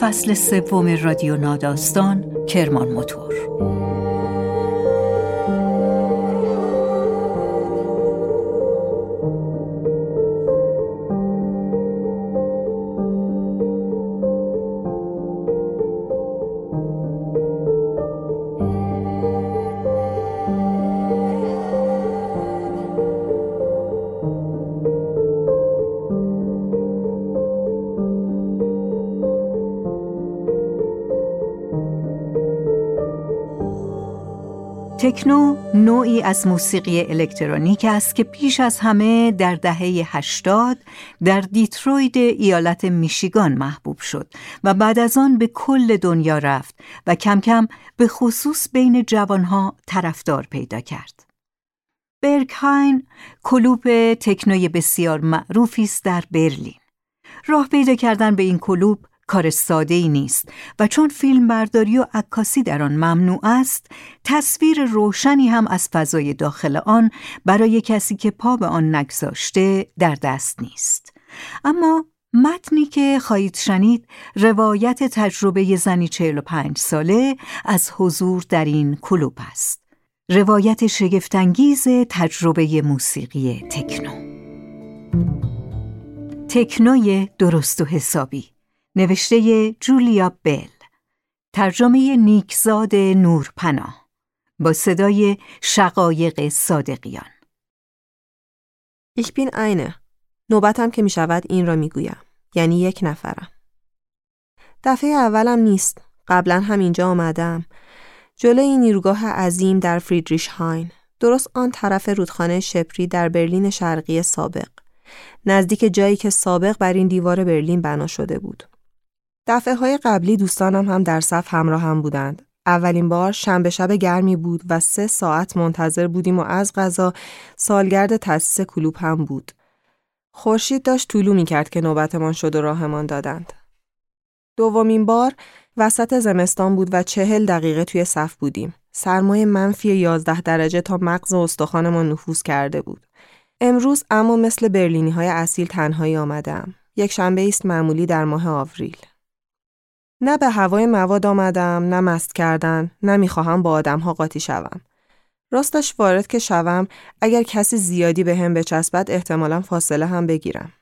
فصل سوم رادیو ناداستان کرمان موتور تکنو نوعی از موسیقی الکترونیک است که پیش از همه در دهه 80 در دیتروید ایالت میشیگان محبوب شد و بعد از آن به کل دنیا رفت و کم کم به خصوص بین جوانها طرفدار پیدا کرد. برگهاین کلوب تکنوی بسیار معروفی است در برلین. راه پیدا کردن به این کلوب کار ساده ای نیست و چون فیلم برداری و عکاسی در آن ممنوع است تصویر روشنی هم از فضای داخل آن برای کسی که پا به آن نگذاشته در دست نیست. اما متنی که خواهید شنید روایت تجربه زنی 45 ساله از حضور در این کلوب است. روایت شگفتانگیز تجربه موسیقی تکنو. تکنوی درست و حسابی. نوشته جولیا بل ترجمه نیکزاد نورپنا. با صدای شقایق صادقیان. ایش بین اینه نوبتم که می شود این را می گویم یعنی یک نفرم. دفعه اولم نیست. قبلا هم اینجا آمدم. جلوی نیروگاه عظیم در فریدریش هاین. درست آن طرف رودخانه شپری در برلین شرقی سابق. نزدیک جایی که سابق بر این دیوار برلین بنا شده بود. دفعه های قبلی دوستانم هم در صف همراه هم بودند. اولین بار شنبه شب گرمی بود و سه ساعت منتظر بودیم و از غذا سالگرد تأسیس کلوب هم بود. خورشید داشت طولو می کرد که نوبتمان شد و راهمان دادند. دومین بار وسط زمستان بود و چهل دقیقه توی صف بودیم. سرمایه منفی یازده درجه تا مغز و استخوانمان نفوذ کرده بود. امروز اما مثل برلینی های اصیل تنهایی آمدم. یک شنبه است معمولی در ماه آوریل. نه به هوای مواد آمدم، نه مست کردن، نه می‌خواهم با آدم ها قاطی شوم. راستش وارد که شوم اگر کسی زیادی به هم بچسبد احتمالا فاصله هم بگیرم.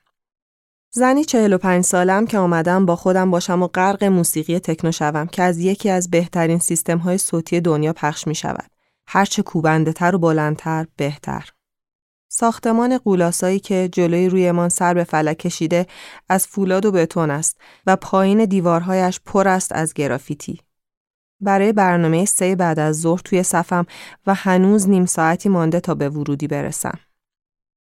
زنی 45 سالم که آمدم با خودم باشم و غرق موسیقی تکنو شوم که از یکی از بهترین سیستم های صوتی دنیا پخش می شود. هرچه کوبنده تر و بلندتر بهتر. ساختمان قولاسایی که جلوی رویمان سر به فلک کشیده از فولاد و بتون است و پایین دیوارهایش پر است از گرافیتی. برای برنامه سه بعد از ظهر توی صفم و هنوز نیم ساعتی مانده تا به ورودی برسم.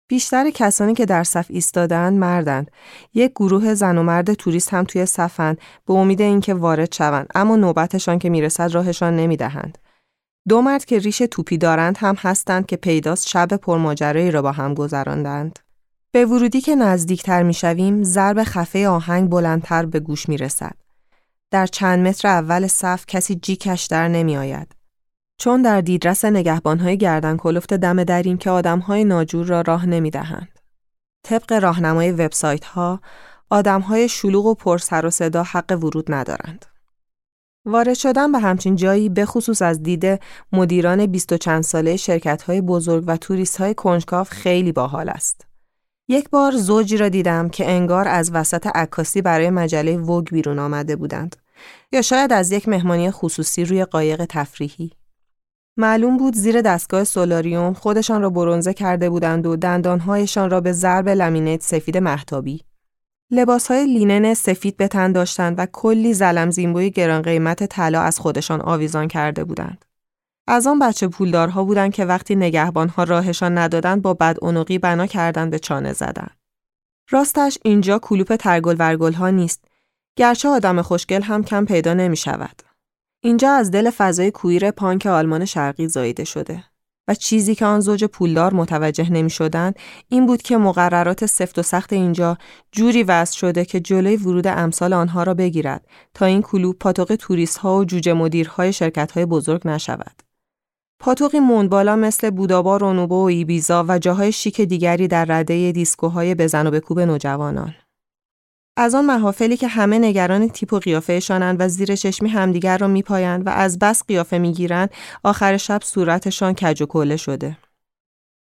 بیشتر کسانی که در صف ایستادند مردند. یک گروه زن و مرد توریست هم توی صفند به امید اینکه وارد شوند اما نوبتشان که می‌رسد راهشان نمی‌دهند. دو مرد که ریش توپی دارند هم هستند که پیداست شب پرماجرایی را با هم گذراندند. به ورودی که نزدیکتر می‌شویم ضرب خفه آهنگ بلندتر به گوش می رسد. در چند متر اول صف کسی جیکش در نمی آید. چون در دیدرس نگهبانهای گردن کلفت دم دریم که آدمهای ناجور را راه نمی دهند. طبق راهنمای وبسایت ها، آدمهای شلوغ و پر سر و صدا حق ورود ندارند. وارد شدن به همچین جایی به خصوص از دید مدیران بیست و چند ساله شرکت های بزرگ و توریست های کنجکاف خیلی باحال است. یک بار زوجی را دیدم که انگار از وسط عکاسی برای مجله وگ بیرون آمده بودند یا شاید از یک مهمانی خصوصی روی قایق تفریحی. معلوم بود زیر دستگاه سولاریوم خودشان را برونزه کرده بودند و دندانهایشان را به ضرب لامینیت سفید محتابی لباس های لینن سفید به تن داشتند و کلی زلم زیمبوی گران قیمت طلا از خودشان آویزان کرده بودند. از آن بچه پولدارها بودند که وقتی نگهبانها راهشان ندادند با بدعنقی بنا کردند به چانه زدن. راستش اینجا کلوپ ترگل ورگل ها نیست. گرچه آدم خوشگل هم کم پیدا نمی شود. اینجا از دل فضای کویر پانک آلمان شرقی زایده شده و چیزی که آن زوج پولدار متوجه نمی شدند این بود که مقررات سفت و سخت اینجا جوری وضع شده که جلوی ورود امثال آنها را بگیرد تا این کلوب پاتوق توریست ها و جوجه مدیرهای شرکت های بزرگ نشود. پاتوقی موند بالا مثل بودابا، رونوبو و ایبیزا و جاهای شیک دیگری در رده دیسکوهای بزن و بکوب نوجوانان. از آن محافلی که همه نگران تیپ و قیافهشانند و زیر چشمی همدیگر را میپایند و از بس قیافه می‌گیرند آخر شب صورتشان کج و کله شده.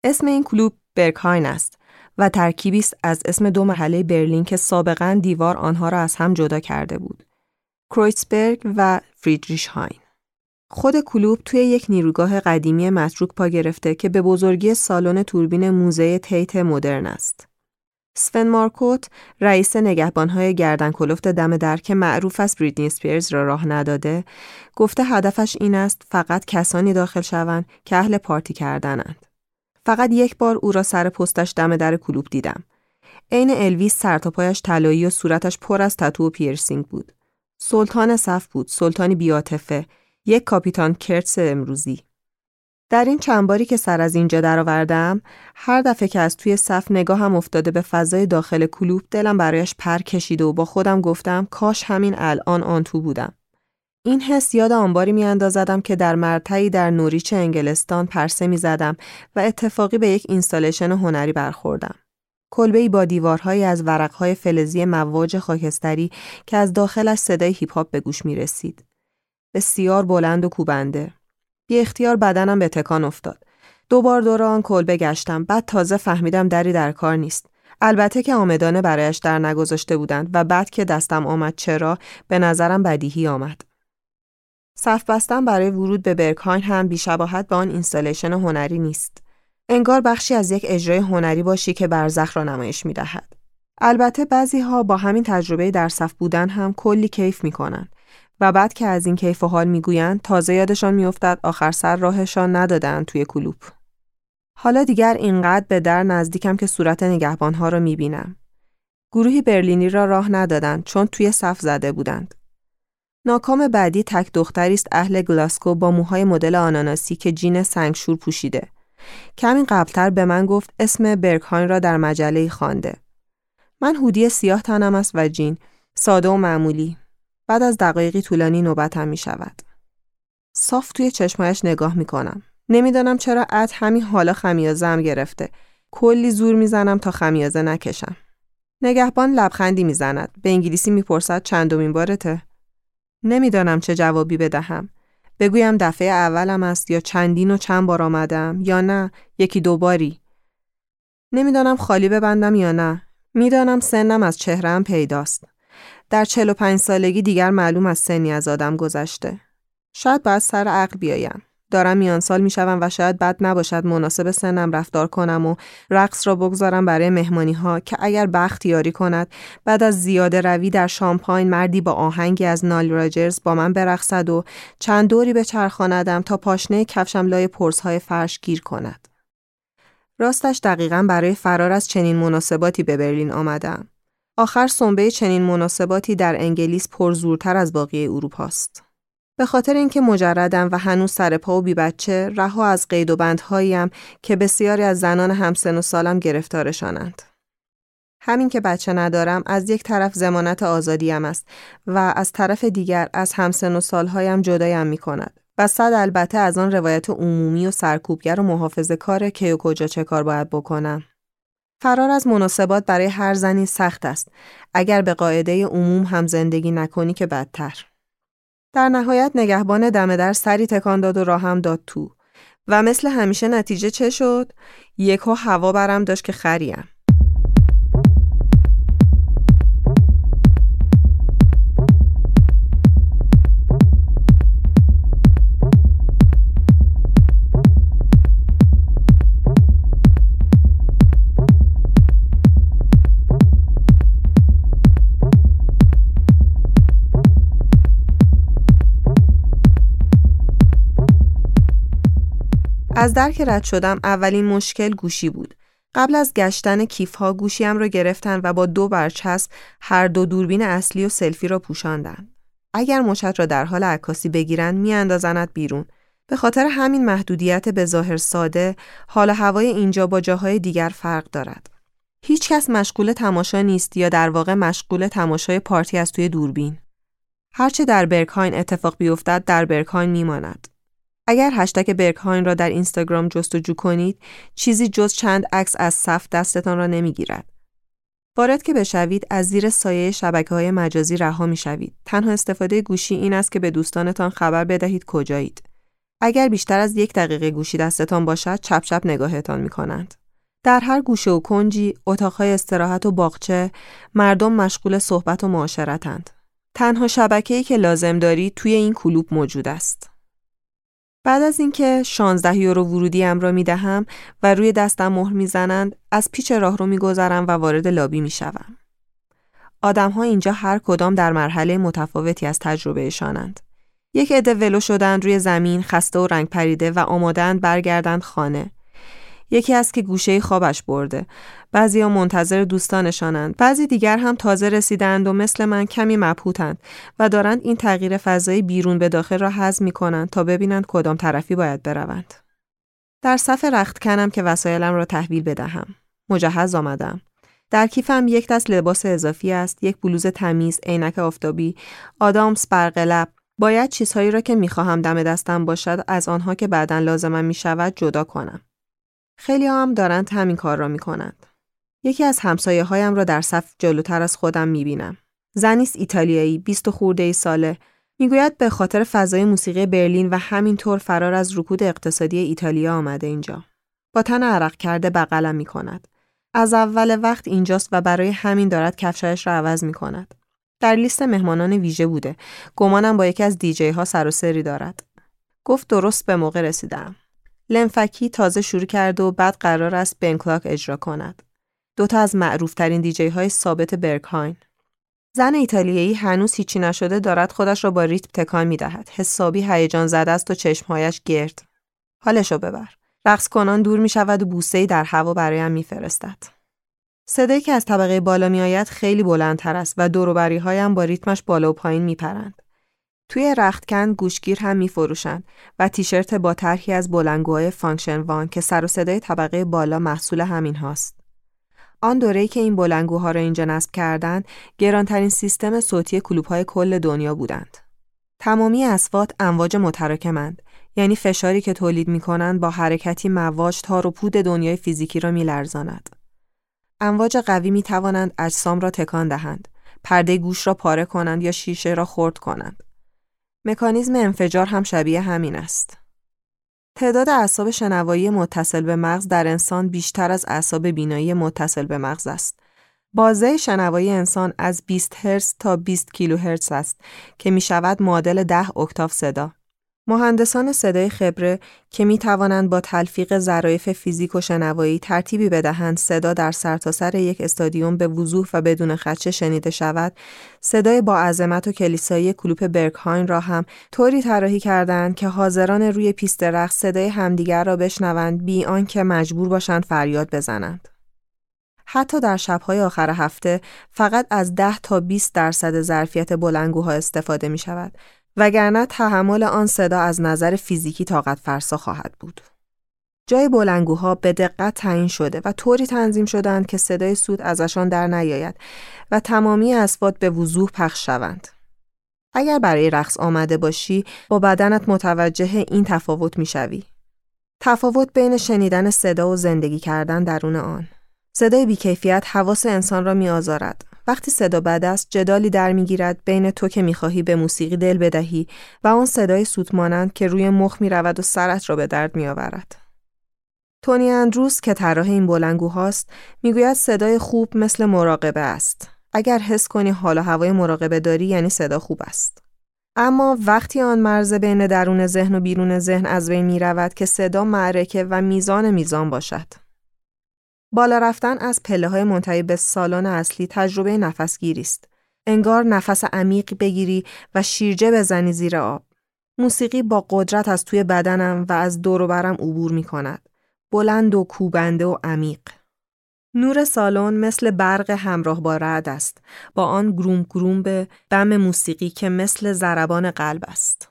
اسم این کلوب برکهاین است و ترکیبی است از اسم دو محله برلین که سابقا دیوار آنها را از هم جدا کرده بود. کرویتسبرگ و فریدریشهاین. خود کلوب توی یک نیروگاه قدیمی متروک پا گرفته که به بزرگی سالن توربین موزه تیت مدرن است. سفن مارکوت رئیس نگهبانهای گردن کلفت دم در که معروف است بریدنی سپیرز را راه نداده گفته هدفش این است فقط کسانی داخل شوند که اهل پارتی کردنند. فقط یک بار او را سر پستش دم در کلوب دیدم. عین الویس سر تا پایش طلایی و صورتش پر از تتو و پیرسینگ بود. سلطان صف بود، سلطانی بی‌عاطفه، یک کاپیتان کرتس امروزی. در این چند باری که سر از اینجا درآوردم هر دفعه که از توی صف نگاهم افتاده به فضای داخل کلوب دلم برایش پر کشیده و با خودم گفتم کاش همین الان آن تو بودم این حس یاد آن باری میاندازدم که در مرتعی در نوریچ انگلستان پرسه می‌زدم و اتفاقی به یک installation هنری برخوردم کلبه با دیوارهایی از ورقهای فلزی مواج خاکستری که از داخلش صدای هیپ هاپ به گوش می رسید. بسیار بلند و کوبنده. بی اختیار بدنم به تکان افتاد. دوبار دور آن کلبه گشتم بعد تازه فهمیدم دری در کار نیست. البته که عامدانه برایش در نگذاشته بودند و بعد که دستم آمد چرا به نظرم بدیهی آمد. صف بستن برای ورود به برکهاین هم بیشباهت به آن اینستالیشن هنری نیست. انگار بخشی از یک اجرای هنری باشی که برزخ را نمایش می دهد. البته بعضی ها با همین تجربه در صف بودن هم کلی کیف می کنند و بعد که از این کیف و حال می‌گویند تازه یادشان میافتد آخر سر راهشان ندادند توی کلوب. حالا دیگر اینقدر به در نزدیکم که صورت نگهبانها را می‌بینم. گروهی برلینی را راه ندادند چون توی صف زده بودند. ناکام بعدی تک دختری است اهل گلاسکو با موهای مدل آناناسی که جین سنگشور پوشیده. کمی قبلتر به من گفت اسم برکهاین را در مجله خوانده. من هودی سیاه تنم است و جین ساده و معمولی بعد از دقایقی طولانی نوبتم می شود. صاف توی چشمایش نگاه می کنم. نمی‌دانم چرا اد همین حالا خمیازه گرفته. کلی زور می‌زنم تا خمیازه نکشم. نگهبان لبخندی می‌زند. به انگلیسی می‌پرسد چندمین بارته؟ نمی‌دانم چه جوابی بدهم. بگویم دفعه اولم است یا چندین و چند بار آمدم یا نه یکی دو باری. نمی‌دانم خالی ببندم یا نه. می‌دانم سنم از چهرم پیداست. در 45 سالگی دیگر معلوم از سنی از آدم گذشته. شاید باید سر عقل بیایم. دارم میان سال می‌شوم و شاید بد نباشد مناسب سنم رفتار کنم و رقص را بگذارم برای مهمانی ها که اگر بخت یاری کند بعد از زیاده روی در شامپاین مردی با آهنگی از نال راجرز با من برقصد و چند دوری به چرخاندم تا پاشنه کفشم لای پرس های فرش گیر کند. راستش دقیقا برای فرار از چنین مناسباتی به برلین آمدم. آخر سنبه چنین مناسباتی در انگلیس پرزورتر از باقی اروپاست. به خاطر اینکه مجردم و هنوز سر پا و بی بچه رها از قید و بندهاییم که بسیاری از زنان همسن و سالم گرفتارشانند. همین که بچه ندارم از یک طرف زمانت آزادیم است و از طرف دیگر از همسن و سالهایم جدایم می کند. و صد البته از آن روایت عمومی و سرکوبگر و محافظه کار که و کجا چه کار باید بکنم. فرار از مناسبات برای هر زنی سخت است. اگر به قاعده عموم هم زندگی نکنی که بدتر. در نهایت نگهبان دم در سری تکان داد و راهم داد تو و مثل همیشه نتیجه چه شد؟ یکو هوا برم داشت که خریم. از در که رد شدم اولین مشکل گوشی بود. قبل از گشتن کیفها گوشیم را گرفتن و با دو برچسب هر دو دوربین اصلی و سلفی را پوشاندن. اگر مچت را در حال عکاسی بگیرند میاندازنت بیرون. به خاطر همین محدودیت به ظاهر ساده، حال هوای اینجا با جاهای دیگر فرق دارد. هیچ کس مشغول تماشا نیست یا در واقع مشغول تماشای پارتی از توی دوربین. هرچه در برکهاین اتفاق بیفتد در برکهاین میماند. اگر هشتگ برکهاین را در اینستاگرام جستجو کنید، چیزی جز چند عکس از صف دستتان را نمی‌گیرد. وارد که بشوید از زیر سایه شبکه های مجازی رها می شوید. تنها استفاده گوشی این است که به دوستانتان خبر بدهید کجایید. اگر بیشتر از یک دقیقه گوشی دستتان باشد چپ چپ نگاهتان می کنند. در هر گوشه و کنجی اتاقهای استراحت و باغچه مردم مشغول صحبت و معاشرتند. تنها شبکه‌ای که لازم داری توی این کلوب موجود است. بعد از اینکه 16 یورو ورودیم را می دهم و روی دستم مهر می‌زنند از پیچ راه رو میگذرم و وارد لابی می شوم. آدم ها اینجا هر کدام در مرحله متفاوتی از تجربهشانند. یک عده ولو شدند روی زمین خسته و رنگ پریده و آمادند برگردند خانه. یکی از که گوشه خوابش برده. ها منتظر دوستانشانند. بعضی دیگر هم تازه رسیدند و مثل من کمی مبهوتند و دارند این تغییر فضای بیرون به داخل را هضم می کنند تا ببینند کدام طرفی باید بروند. در صف رخت کنم که وسایلم را تحویل بدهم. مجهز آمدم. در کیفم یک دست لباس اضافی است، یک بلوز تمیز، عینک آفتابی، آدامس برقلب. باید چیزهایی را که می‌خواهم دم دستم باشد از آنها که بعدا لازمم می شود جدا کنم. خیلی هم دارند همین کار را می کنند. یکی از همسایه هایم را در صف جلوتر از خودم می بینم. زنیست ایتالیایی، بیست و خورده ای ساله. می‌گوید به خاطر فضای موسیقی برلین و همینطور فرار از رکود اقتصادی ایتالیا آمده اینجا. با تن عرق کرده بغلم می کند. از اول وقت اینجاست و برای همین دارد کفشایش را عوض می کند. در لیست مهمانان ویژه بوده. گمانم با یکی از دیجی ها سر و سری دارد. گفت درست به موقع رسیدم. لنفکی تازه شروع کرده و بعد قرار است بنکلاک اجرا کند. دوتا از معروفترین دیجی های ثابت برکهاین. زن ایتالیایی هنوز هیچی نشده دارد خودش را با ریتم تکان می دهد. حسابی هیجان زده است و چشمهایش گرد. حالشو ببر. رقص کنان دور می شود و بوسه در هوا برایم می فرستد. صدایی که از طبقه بالا می آید خیلی بلندتر است و دوروبری هایم با ریتمش بالا و پایین می پرند. توی رختکن گوشگیر هم میفروشند و تیشرت با طرحی از بلندگوهای Funktion-One که سر و صدای طبقه بالا محصول همین هاست. آن دوره‌ای که این بلندگوها را اینجا نصب کردند، گرانترین سیستم صوتی کلوب‌های کل دنیا بودند. تمامی اصوات امواج متراکمند، یعنی فشاری که تولید می‌کنند با حرکتی مواج تار و پود دنیای فیزیکی را می‌لرزاند. امواج قوی می توانند اجسام را تکان دهند، پرده گوش را پاره کنند یا شیشه را خرد کنند. مکانیزم انفجار هم شبیه همین است. تعداد اعصاب شنوایی متصل به مغز در انسان بیشتر از اعصاب بینایی متصل به مغز است. بازه شنوایی انسان از 20 هرتز تا 20 کیلوهرتز است که می شود معادل 10 اکتاف صدا. مهندسان صدای خبره که می توانند با تلفیق ظرایف فیزیک و شنوایی ترتیبی بدهند صدا در سرتاسر سر یک استادیوم به وضوح و بدون خدشه شنیده شود، صدای با عظمت و کلیسایی کلوپ برکهاین را هم طوری طراحی کردند که حاضران روی پیست رقص صدای همدیگر را بشنوند بی آنکه مجبور باشند فریاد بزنند. حتی در شبهای آخر هفته فقط از 10 تا 20 درصد ظرفیت بلنگوها استفاده می شود وگرنه تحمل آن صدا از نظر فیزیکی طاقت فرسا خواهد بود. جای بلنگوها به دقت تعیین شده و طوری تنظیم شدند که صدای سود ازشان در نیاید و تمامی اسوات به وضوح پخش شوند. اگر برای رقص آمده باشی با بدنت متوجه این تفاوت می‌شوی. تفاوت بین شنیدن صدا و زندگی کردن درون آن. صدای بیکیفیت حواس انسان را می آزارد. وقتی صدا بد است جدالی در می‌گیرد بین تو که می‌خواهی به موسیقی دل بدهی و آن صدای سوت مانند که روی مخ می رود و سرت را به درد می آورد. تونی اندروس که طراح این بلنگوهاست می‌گوید صدای خوب مثل مراقبه است. اگر حس کنی حال و هوای مراقبه داری یعنی صدا خوب است. اما وقتی آن مرز بین درون ذهن و بیرون ذهن از بین می رود که صدا معرکه و میزان میزان باشد. بالا رفتن از پله های منتهی به سالن اصلی تجربه نفسگیری است. انگار نفس عمیق بگیری و شیرجه بزنی زیر آب. موسیقی با قدرت از توی بدنم و از دور و برم عبور می کند. بلند و کوبنده و عمیق. نور سالن مثل برق همراه با رعد است با آن گروم گروم به بم موسیقی که مثل ضربان قلب است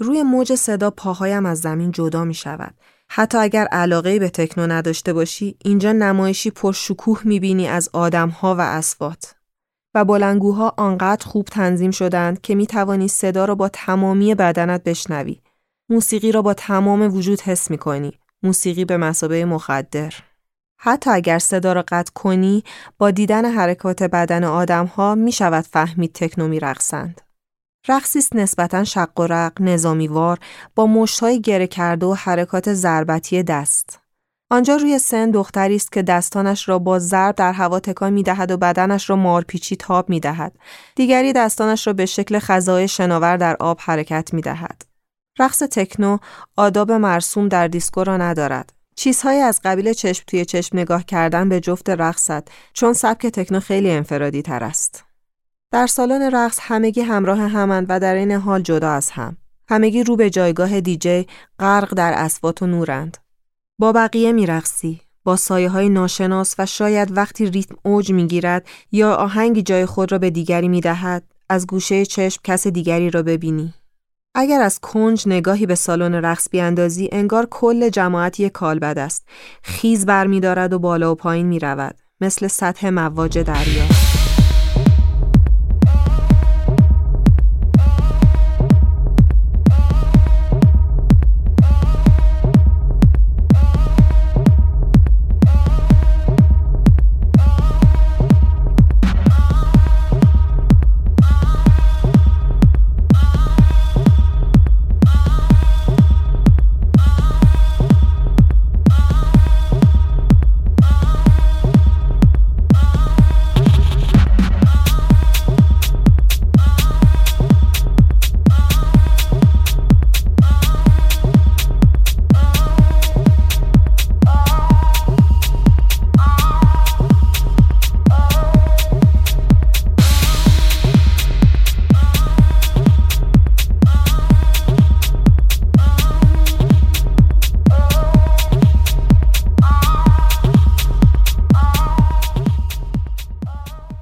روی موج صدا پاهایم از زمین جدا می شود حتی اگر علاقه به تکنو نداشته باشی اینجا نمایشی پر شکوه می بینی از آدمها و اسوات و بلنگوها آنقدر خوب تنظیم شدند که می توانی صدا را با تمامی بدنت بشنوی. موسیقی را با تمام وجود حس می کنی موسیقی به مسابه مخدر. حتی اگر صدا را قطع کنی با دیدن حرکات بدن آدم ها می شود فهمید تکنو می رقصند. رقصی است نسبتا شق و رق نظامیوار با مشتهای گره کرده و حرکات ضربتی دست. آنجا روی سن دختری است که دستانش را با ضرب در هوا تکان می دهد و بدنش را مارپیچی تاب می دهد. دیگری دستانش را به شکل خزای شناور در آب حرکت می دهد. رقص تکنو آداب مرسوم در دیسکو را ندارد. چیزهایی از قبیل چشم توی چشم نگاه کردن به جفت رقصت چون سبک تکنو خیلی انفرادی تر است. در سالن رقص همگی همراه همند و در این حال جدا از هم. همگی رو به جایگاه دیجی غرق در اسوات و نورند. با بقیه میرقصی. با سایه های ناشناس و شاید وقتی ریتم اوج می‌گیرد یا آهنگی جای خود را به دیگری می‌دهد از گوشه چشم کس دیگری را ببینی. اگر از کنج نگاهی به سالن رقص بیاندازی انگار کل جماعت یک کالبد است. خیز برمیدارد و بالا و پایین می رود مثل سطح مواج دریا.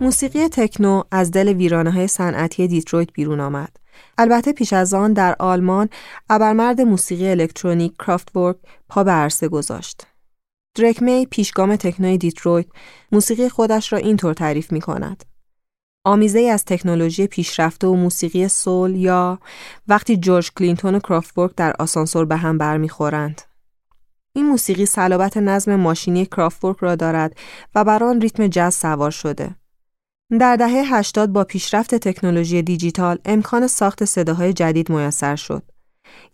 موسیقی تکنو از دل ویرانه های صنعتی دیترویت بیرون آمد. البته پیش از آن در آلمان ابرمرد موسیقی الکترونیک کرافتورک پا به عرصه گذاشت. دریک می پیشگام تکنوی دیترویت موسیقی خودش را اینطور تعریف می کند. آمیزه‌ای از تکنولوژی پیشرفته و موسیقی سول یا وقتی جورج کلینتون و کرافتورک در آسانسور به هم برمیخورند. این موسیقی صلابت نظم ماشینی کرافتورک را دارد و بر آن ریتم جز سوار شده. در دهه 80 با پیشرفت تکنولوژی دیجیتال امکان ساخت صداهای جدید میسر شد.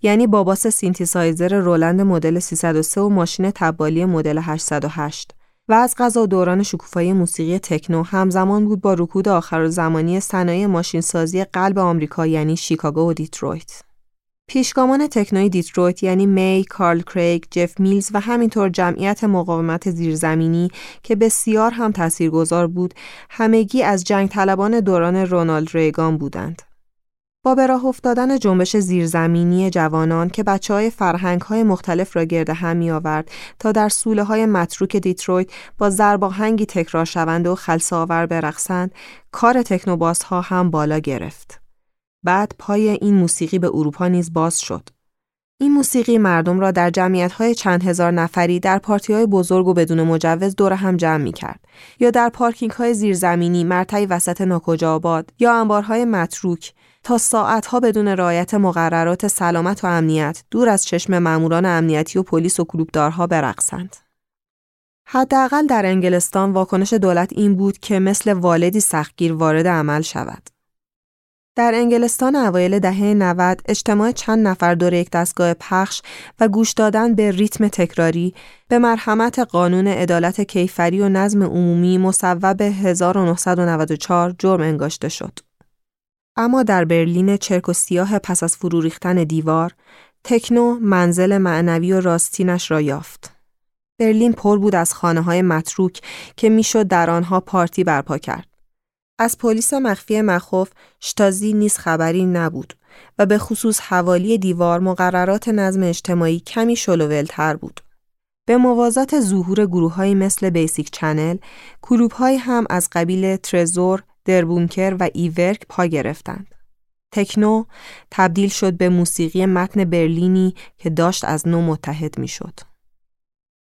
یعنی با bass synthesizer رولند مدل 303 و ماشین طبالی مدل 808 و از قضا دوران شکوفایی موسیقی تکنو همزمان بود با رکود آخر زمانی صنایع ماشینسازی قلب آمریکا یعنی شیکاگو و دیترویت. پیشگامان تکنوی دیترویت یعنی می، کارل کریگ، جف میلز و همینطور جمعیت مقاومت زیرزمینی که بسیار هم تاثیرگذار بود، همگی از جنگ طلبان دوران رونالد ریگان بودند. با به راه افتادن جنبش زیرزمینی جوانان که بچه های فرهنگ های مختلف را گرد هم می آورد تا در سوله های متروک دیترویت با زرباهنگی تکرار شوند و خلصاور برقصند، کار تکنوباس ها هم بالا گرفت. بعد پای این موسیقی به اروپا نیز باز شد. این موسیقی مردم را در جمعیت‌های چند هزار نفری در های بزرگ و بدون مجوز دور هم جمع می کرد یا در پارکینگ های زیرزمینی مرتعی وسط ناکجا آباد یا انبارهای متروک تا ساعتها بدون رعایت مقررات سلامت و امنیت دور از چشم ماموران امنیتی و پلیس و کلوبدارها برقصند. حداقل در انگلستان واکنش دولت این بود که مثل والدی سختگیر وارد عمل شود. در انگلستان اوایل دهه 90 اجتماع چند نفر دور یک دستگاه پخش و گوش دادن به ریتم تکراری به مرحمت قانون عدالت کیفری و نظم عمومی مصوب 1994 جرم انگاشته شد. اما در برلین چرک و سیاه پس از فرو ریختن دیوار، تکنو منزل معنوی و راستینش را یافت. برلین پر بود از خانه های متروک که می‌شد در آنها پارتی برپا کرد. از پلیس مخفی مخوف شتازی نیز خبری نبود و به خصوص حوالی دیوار مقررات نظم اجتماعی کمی شل و ول‌تر بود. به موازات ظهور گروه هایی مثل بیسیک چنل، کلوب هایی هم از قبیل ترزور، در بونکر و ایورک پا گرفتند. تکنو تبدیل شد به موسیقی متن برلینی که داشت از نو متحد می شد.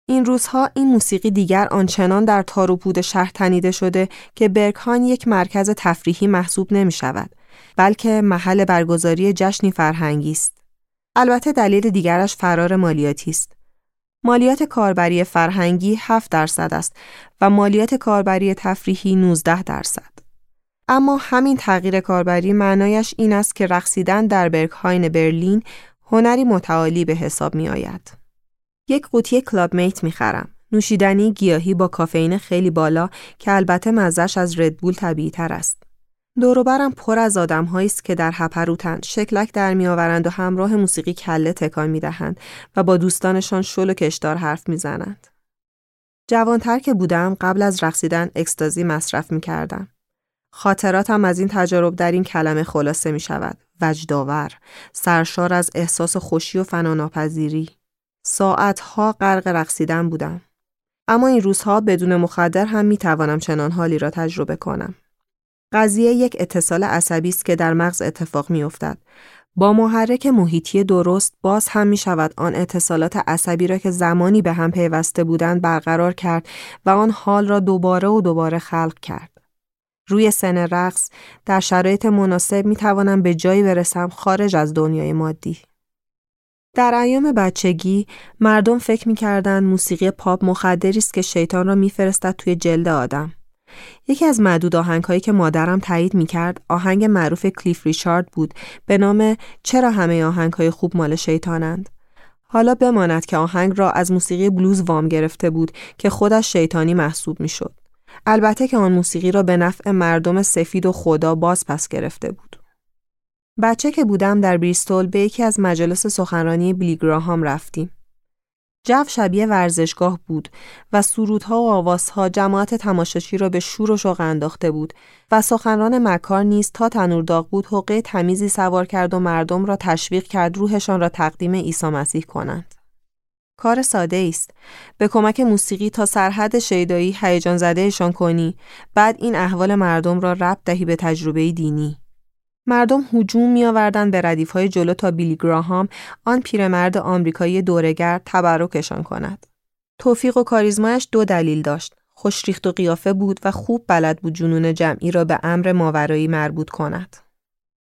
این روزها این موسیقی دیگر آنچنان در تار و پود شهر تنیده شده که برگهاین یک مرکز تفریحی محسوب نمی شود بلکه محل برگزاری جشنی فرهنگی است. البته دلیل دیگرش فرار مالیاتی است. مالیات کاربری فرهنگی 7 درصد است و مالیات کاربری تفریحی 19 درصد. اما همین تغییر کاربری معنایش این است که رقصیدن در برگهاین برلین هنری متعالی به حساب می آید. یک قوطی کلاب میت می خرم. نوشیدنی گیاهی با کافئین خیلی بالا که البته مزش از ردبول طبیعی تر است. دوروبرم پر از آدم است که در هپروتن شکلک در میآورند و همراه موسیقی کله تکان می دهند و با دوستانشان شل و کشدار حرف می زنند. جوانتر که بودم قبل از رقصیدن اکستازی مصرف می کردم. خاطراتم از این تجارب در این کلمه خلاصه می شود. وجداور، سرشار از احساس خوشی و فناناپذیری. ساعتها غرق رقصیدن بودم. اما این روزها بدون مخدر هم می توانم چنان حالی را تجربه کنم. قضیه یک اتصال عصبی است که در مغز اتفاق می افتد. با محرک محیطی درست باز هم می شود آن اتصالات عصبی را که زمانی به هم پیوسته بودند برقرار کرد و آن حال را دوباره و دوباره خلق کرد. روی سن رقص در شرایط مناسب می توانم به جایی برسم خارج از دنیای مادی. در ایام بچگی مردم فکر می‌کردند موسیقی پاپ مخدری است که شیطان را میفرستد توی جلد آدم. یکی از معدود آهنگهایی که مادرم تایید می‌کرد آهنگ معروف کلیف ریچارد بود به نام چرا همه آهنگهای خوب مال شیطانند. حالا بماند که آهنگ را از موسیقی بلوز وام گرفته بود که خودش شیطانی محسوب می‌شد. البته که آن موسیقی را به نفع مردم سفید و خدا باز پس گرفته بود. بچه که بودم در بریستول به یکی از مجالس سخنرانی بلیگراهام رفتیم. جو شبیه ورزشگاه بود و سرودها و آوازها جماعت تماشاچی را به شور و شوق انداخته بود و سخنران مکار نیز تا تنور داغ بود حقه تمیزی سوار کرد و مردم را تشویق کرد روحشان را تقدیم عیسی مسیح کنند. کار ساده است. به کمک موسیقی تا سرحد شیدایی هیجان زدهشان کنی، بعد این احوال مردم را ربط دهی به تجربه دینی. مردم هجوم می آوردن به ردیف های جلو تا بیلی گراهام آن پیرمرد آمریکایی دورگر تبرکشان کند. توفیق و کاریزمایش دو دلیل داشت. خوش ریخت و قیافه بود و خوب بلد بود جنون جمعی را به امر ماورایی مربوط کند.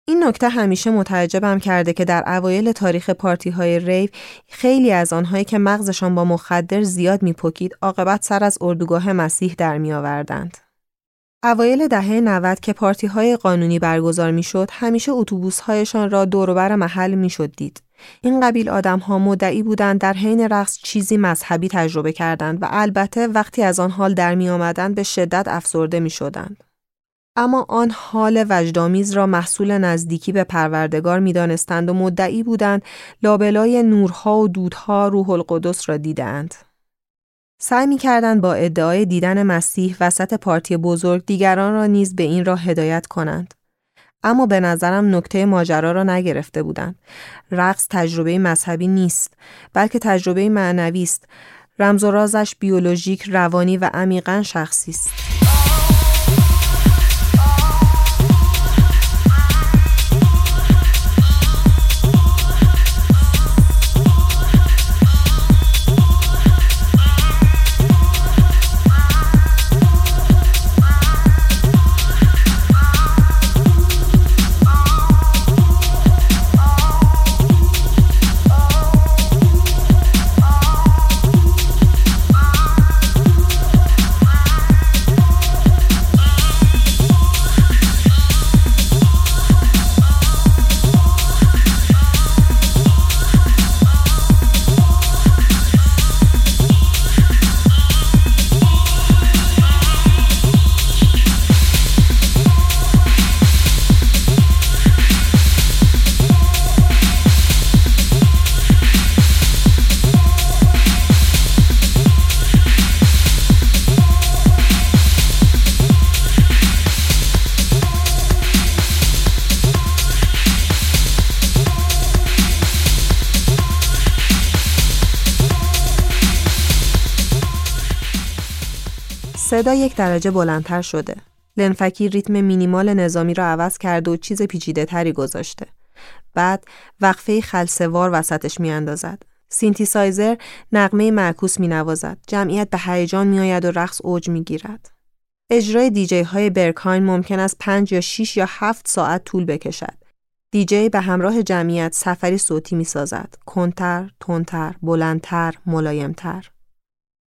این نکته همیشه متعجبم کرده که در اوایل تاریخ پارتی های ریو خیلی از آنهایی که مغزشان با مخدر زیاد میپکید عاقبت سر از اردوگاه مسیح در می آوردند. اوایل دهه 90 که پارتی های قانونی برگزار می شد، همیشه اتوبوس هایشان را دوربر محل می شد دید. این قبیل آدم ها مدعی بودند در حین رقص چیزی مذهبی تجربه کردند و البته وقتی از آن حال در می آمدند به شدت افسرده می شدند. اما آن حال وجدامیز را محصول نزدیکی به پروردگار می دانستند و مدعی بودند لابلای نورها و دودها روح القدس را دیدند. سعی می کردن با ادعای دیدن مسیح وسط پارتی بزرگ دیگران را نیز به این راه هدایت کنند. اما به نظرم نکته ماجرا را نگرفته بودند. رقص تجربه مذهبی نیست، بلکه تجربه معنوی است. رمز و رازش بیولوژیک، روانی و عمیقا شخصی است. صدا یک درجه بلندتر شده. لنفکی ریتم مینیمال نظامی را عوض کرده و چیز پیچیده تری گذاشته. بعد وقفه خلسه‌وار وسطش میاندازد. سینتیسایزر نقمه معکوس می نوازد. جمعیت به هیجان می آید و رقص اوج می گیرد. اجرای دی‌جی های برگهاین ممکن است 5 یا 6 یا 7 ساعت طول بکشد. دی‌جی به همراه جمعیت سفری صوتی می سازد. کندتر، تندتر، بلندتر، ملایمتر.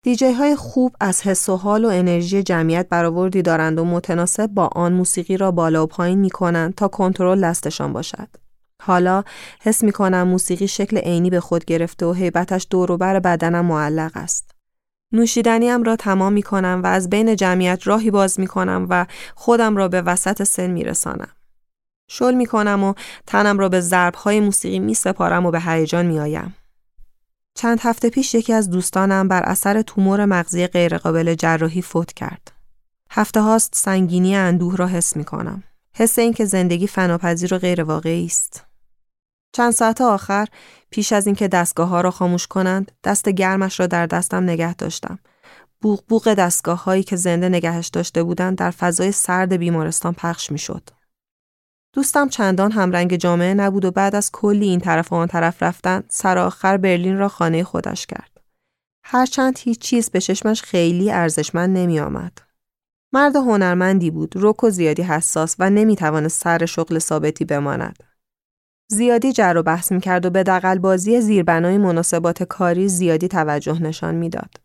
دیجی های خوب از حس و حال و انرژی جمعیت برآوردی دارند و متناسب با آن موسیقی را بالا و پایین می کنند تا کنترل دستشان باشد. حالا حس می کنم موسیقی شکل عینی به خود گرفته و هیبتش بر بدنم معلق است. نوشیدنیم را تمام می کنم و از بین جمعیت راهی باز می کنم و خودم را به وسط سن می رسانم. شل می کنم و تنم را به ضربهای موسیقی می سپارم و به هیجان می آیم. چند هفته پیش یکی از دوستانم بر اثر تومور مغزی غیرقابل جراحی فوت کرد. هفته هاست سنگینی اندوه را حس می کنم. حس اینکه زندگی فناپذیر و غیر واقعی است. چند ساعت آخر پیش از اینکه دستگاه ها را خاموش کنند دست گرمش را در دستم نگه داشتم. بوغ بوغ دستگاه هایی که زنده نگهش داشته بودند در فضای سرد بیمارستان پخش می شد. دوستم چندان همرنگ جامعه نبود و بعد از کلی این طرف و آن طرف رفتن سر آخر برلین را خانه خودش کرد. هرچند هیچ چیز به چشمش خیلی ارزشمند نمی آمد. مرد هنرمندی بود، رک و زیادی حساس و نمی توانست سر شغل ثابتی بماند. زیادی جر و بحث می کرد و به دقل بازی زیربنای مناسبات کاری زیادی توجه نشان می‌داد.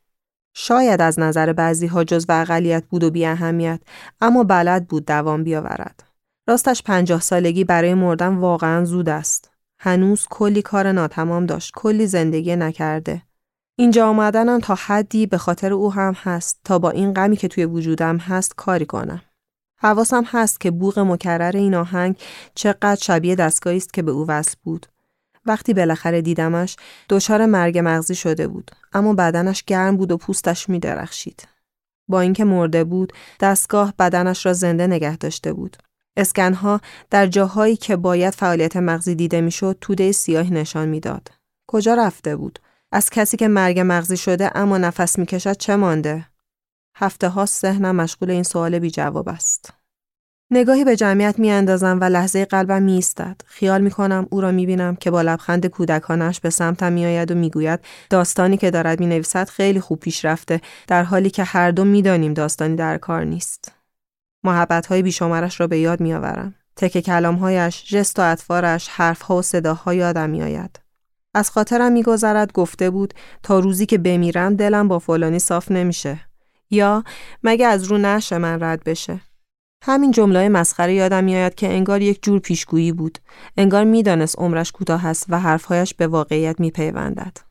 شاید از نظر بعضی ها جز و اقلیت بود و بی اهمیت، اما بلد بود دوام بیاورد. راستش پنجاه سالگی برای مردن واقعا زود است. هنوز کلی کار ناتمام داشت، کلی زندگی نکرده. اینجا آمدنم تا حدی به خاطر او هم هست تا با این غمی که توی وجودم هست کاری کنم. حواسم هست که بوغ مکرر این آهنگ چقدر شبیه دستگاهی است که به او وصل بود. وقتی بالاخره دیدمش دچار مرگ مغزی شده بود اما بدنش گرم بود و پوستش می درخشید. با اینکه مرده بود دستگاه بدنش را زنده نگه داشته بود. اسکنها در جاهایی که باید فعالیت مغزی دیده می‌شد توده سیاهی نشان می‌داد. کجا رفته بود؟ از کسی که مرگ مغزی شده اما نفس می‌کشد چه مانده؟ هفته ها ذهنم مشغول این سوال بی جواب است. نگاهی به جمعیت می اندازم و لحظه قلبم می استد. خیال می کنم او را می بینم که با لبخند کودکانش به سمتم می آید و می گوید داستانی که دارد می نویسد خیلی خوب پیش رفته در حالی که هر دو می دانیم داستانی در کار نیست. محبت های بیشمارش را به یاد می آورم. تک کلامهایش، جست و اطوارش، حرفها و صداها یادم می آید. از خاطرم میگذرد گفته بود تا روزی که بمیرم دلم با فلانی صاف نمیشه یا مگه از رو نشه من رد بشه همین جمله مسخره یادم میآید که انگار یک جور پیشگویی بود انگار می‌دانست عمرش کوتاه است و حرفهایش به واقعیت میپیوندد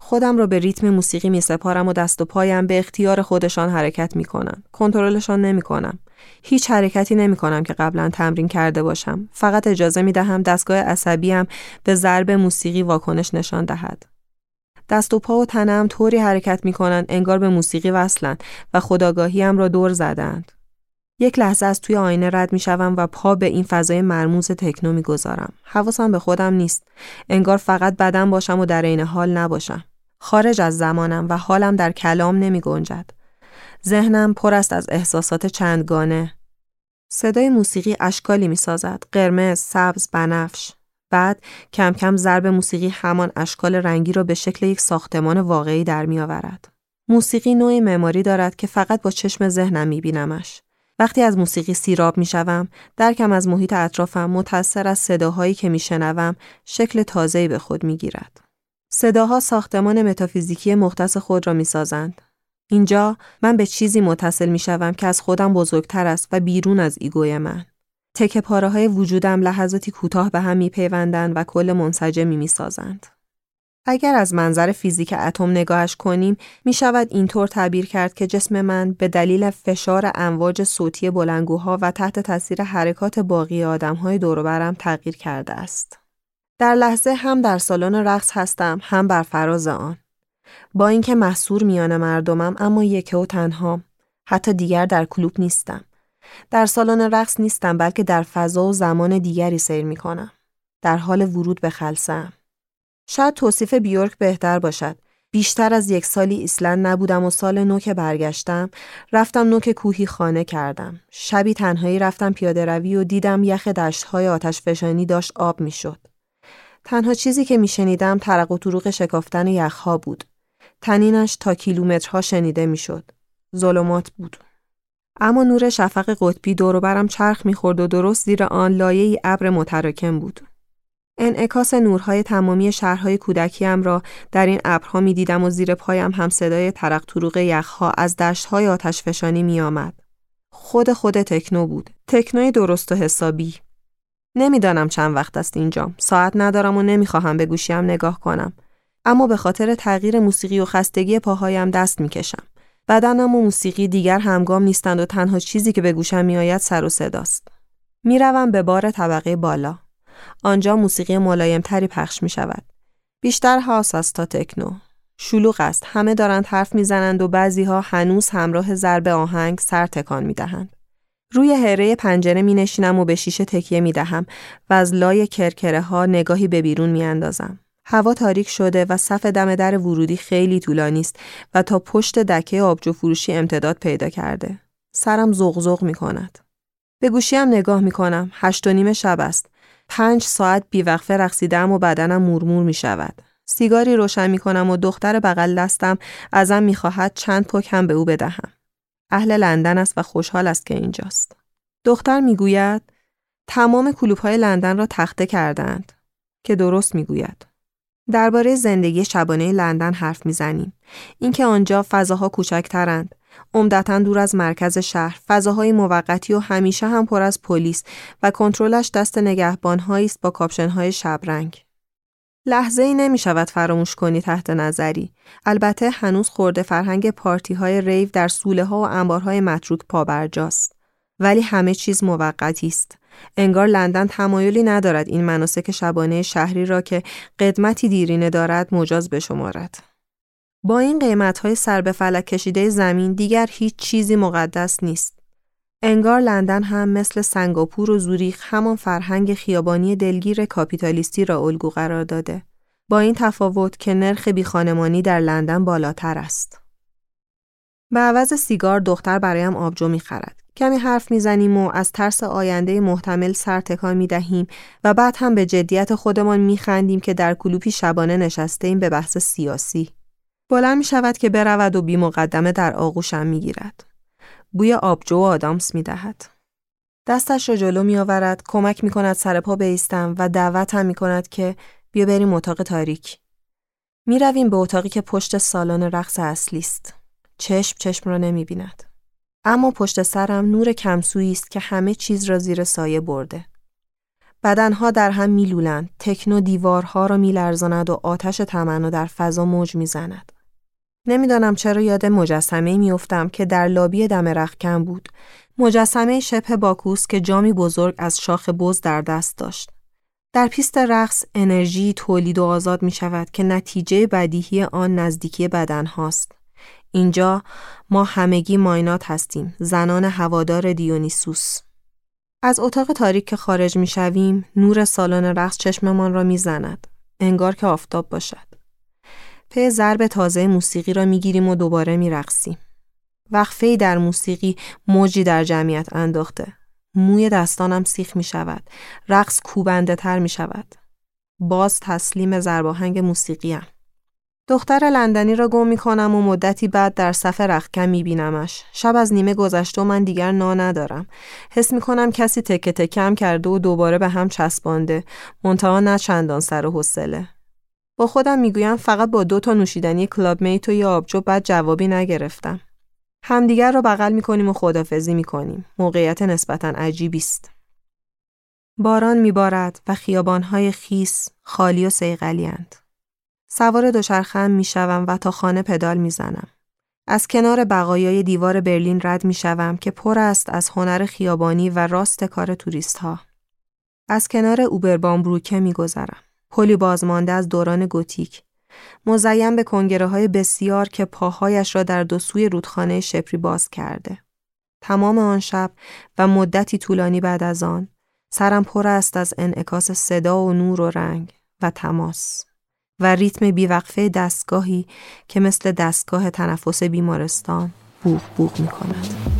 خودم را به ریتم موسیقی می سپارم و دست و پایم به اختیار خودشان حرکت می کنن. کنترلشان نمی کنم. هیچ حرکتی نمی کنم که قبلا تمرین کرده باشم. فقط اجازه می دهم دستگاه عصبیم به ضرب موسیقی واکنش نشان دهد. دست و پا و تنم طوری حرکت می کنند انگار به موسیقی وصلند و خداگاهیم را دور زدند. یک لحظه از توی آینه رد می شوم و پا به این فضای مرموز تکنو می گذارم. حواسم به خودم نیست. انگار فقط بدن باشم و در عین حال نباشم. خارج از زمانم و حالم در کلام نمی گنجد. ذهنم پر است از احساسات چندگانه. صدای موسیقی اشکالی می سازد. قرمز، سبز، بنفش. بعد کم کم ضرب موسیقی همان اشکال رنگی را به شکل یک ساختمان واقعی در می آورد. موسیقی نوعی معماری دارد که فقط با چشم ذهنم می بینمش. وقتی از موسیقی سیراب می شوم، درکم از محیط اطرافم متأثر از صداهایی که می شنوم شکل تازه‌ای به خود می گیرد. صداها ساختمان متافیزیکی مختص خود را می سازند. اینجا من به چیزی متصل می شوم که از خودم بزرگتر است و بیرون از ایگوی من. تکه پاره های وجودم لحظاتی کوتاه به هم می پیوندند و کل منسجمی می سازند. اگر از منظر فیزیک اتم نگاهش کنیم می شود اینطور تعبیر کرد که جسم من به دلیل فشار امواج صوتی بلنگوها و تحت تاثیر حرکات باقی آدمهای برم تغییر کرده است. در لحظه هم در سالن رقص هستم هم بر فراز آن. با اینکه محصور میان مردمم اما یکه و تنها حتی دیگر در کلوب نیستم. در سالن رقص نیستم بلکه در فضا و زمان دیگری سیر می کنم. در حال ورود به خلصم. شاید توصیف بیورک بهتر باشد. بیشتر از یک سالی ایسلند نبودم و سال نو که برگشتم رفتم نوک کوهی خانه کردم. شبی تنهایی رفتم پیاده روی و دیدم یخ دشتهای آتش فشانی داشت آب می‌شد. تنها چیزی که میشنیدم ترق و طروق شکافتن یخها بود. تنینش تا کیلومترها شنیده می‌شد. ظلمات بود. اما نور شفق قطبی دور برم چرخ می‌خورد و درست زیر آن لایه ابر متراکم بود. انعکاس نورهای تمامی شهرهای کودکیم را در این ابرها می دیدم و زیر پایم هم صدای ترق طروق یخها از دشتهای آتش فشانی می آمد. خود خود تکنو بود. تکنوی درست و حسابی. نمی‌دانم چند وقت است اینجام. ساعت ندارم و نمی‌خواهم به گوشیم نگاه کنم. اما به خاطر تغییر موسیقی و خستگی پاهایم دست می‌کشم. بدنم و موسیقی دیگر همگام نیستند و تنها چیزی که به گوشم میآید سر و صداست. می‌روم به بار طبقه بالا. آنجا موسیقی ملایم تری پخش می شود. بیشتر هاوس است تا تکنو. شلوغ است. همه دارند حرف می‌زنند و بعضی ها هنوز همراه ضرب آهنگ سر تکان می دهند. روی هره پنجره می نشینم و به شیشه تکیه می دهم و از لای کرکره ها نگاهی به بیرون می اندازم. هوا تاریک شده و صف دم در ورودی خیلی طولانی است و تا پشت دکه آبجو فروشی امتداد پیدا کرده. سرم زغزغ می کند. به گوشیم نگاه می کنم. هشت و نیم شب است. پنج ساعت بیوقفه رقصیدم و بدنم مورمور می شود. سیگاری روشن می کنم و دختر بغل دستم ازم می خواهد چند پک هم به او بدهم. اهل لندن است و خوشحال است که اینجاست. دختر می گوید تمام کلوب های لندن را تخته کردند که درست می گوید. درباره زندگی شبانه لندن حرف می‌زنیم. اینکه آنجا فضاها کوچکترند، عمدتا دور از مرکز شهر، فضاهای موقتی و همیشه هم پر از پلیس و کنترلش دست نگهبانهایی است با کاپشنهای شبرنگ. لحظه ای نمی شود فراموش کنی تحت نظری. البته هنوز خورده فرهنگ پارتی های ریو در سوله ها و انبارهای متروک پابرجاست. ولی همه چیز موقتی است. انگار لندن تمایلی ندارد این مناسک شبانه شهری را که قدمتی دیرینه دارد مجاز بشمارد. با این قیمت های سر به فلک کشیده زمین دیگر هیچ چیزی مقدس نیست. انگار لندن هم مثل سنگاپور و زوریخ همان فرهنگ خیابانی دلگیر کاپیتالیستی را الگو قرار داده. با این تفاوت که نرخ بیخانمانی در لندن بالاتر است. به عوض سیگار دختر برایم آبجو می‌خرد. کمی حرف می‌زنیم و از ترس آینده محتمل سر تکان می دهیم و بعد هم به جدیت خودمان می خندیم که در کلوپی شبانه نشسته ایم به بحث سیاسی. بلند می شود که برود و بی مقدمه در آغوشم می گیرد. بوی آبجو و آدامس می دهد. دستش را جلو می آورد، کمک می کند سر پا بیستم و دعوت هم می کند که بیا بریم اتاق تاریک. می رویم به اتاقی که پشت سالن رقص اصلی است. چشم چشم را نمی بیند. اما پشت سرم نور کمسویی است که همه چیز را زیر سایه برده. بدنها در هم میلولند، تکنو دیوارها را میلرزاند و آتش تمنا در فضا موج می‌زند. نمی‌دانم چرا یاد مجسمه میافتم که در لابی دم رخکم بود. مجسمه شبه باکوس که جامی بزرگ از شاخ بز در دست داشت. در پیست رقص انرژی تولید و آزاد می شود که نتیجه بدیهی آن نزدیکی بدن هاست. اینجا ما همگی مایناد هستیم زنان هوادار دیونیسوس از اتاق تاریک که خارج می شویم نور سالن رقص چشممان را می زند. انگار که آفتاب باشد پی ضرب تازه موسیقی را می گیریم و دوباره می رقصیم. وقفه در موسیقی موجی در جمعیت انداخته موی دستانم سیخ می شود رقص کوبنده تر می شود باز تسلیم زرباهنگ موسیقیم دختر لندنی را گم می کنم و مدتی بعد در صف رختکن می بینمش. شب از نیمه گذشته و من دیگر نا ندارم. حس می کنم کسی تکه تکم کرده و دوباره به هم چسبانده. منتها نه چندان سر و حوصله. با خودم می‌گویم فقط با دو تا نوشیدنی کلاب میت و یه آبجو بعد جوابی نگرفتم. همدیگر را بغل می کنیم و خدافزی می کنیم. موقعیت نسبتا عجیبی است. باران میبارد و خیابانهای خیس خالی و سیغلی سوار دوچرخه می‌شوم و تا خانه پدال می‌زنم. از کنار بقایای دیوار برلین رد می‌شوم که پر است از هنر خیابانی و راست کار توریست ها. از کنار اوبربام بروکه میگذرم. پلی بازمانده از دوران گوتیک. مزیم به کنگره های بسیار که پاهایش را در دو سوی رودخانه شپری باز کرده. تمام آن شب و مدتی طولانی بعد از آن سرم پر است از انعکاس صدا و نور و رنگ و تماس. و ریتم بیوقفه دستگاهی که مثل دستگاه تنفس بیمارستان بوغ بوغ می کند.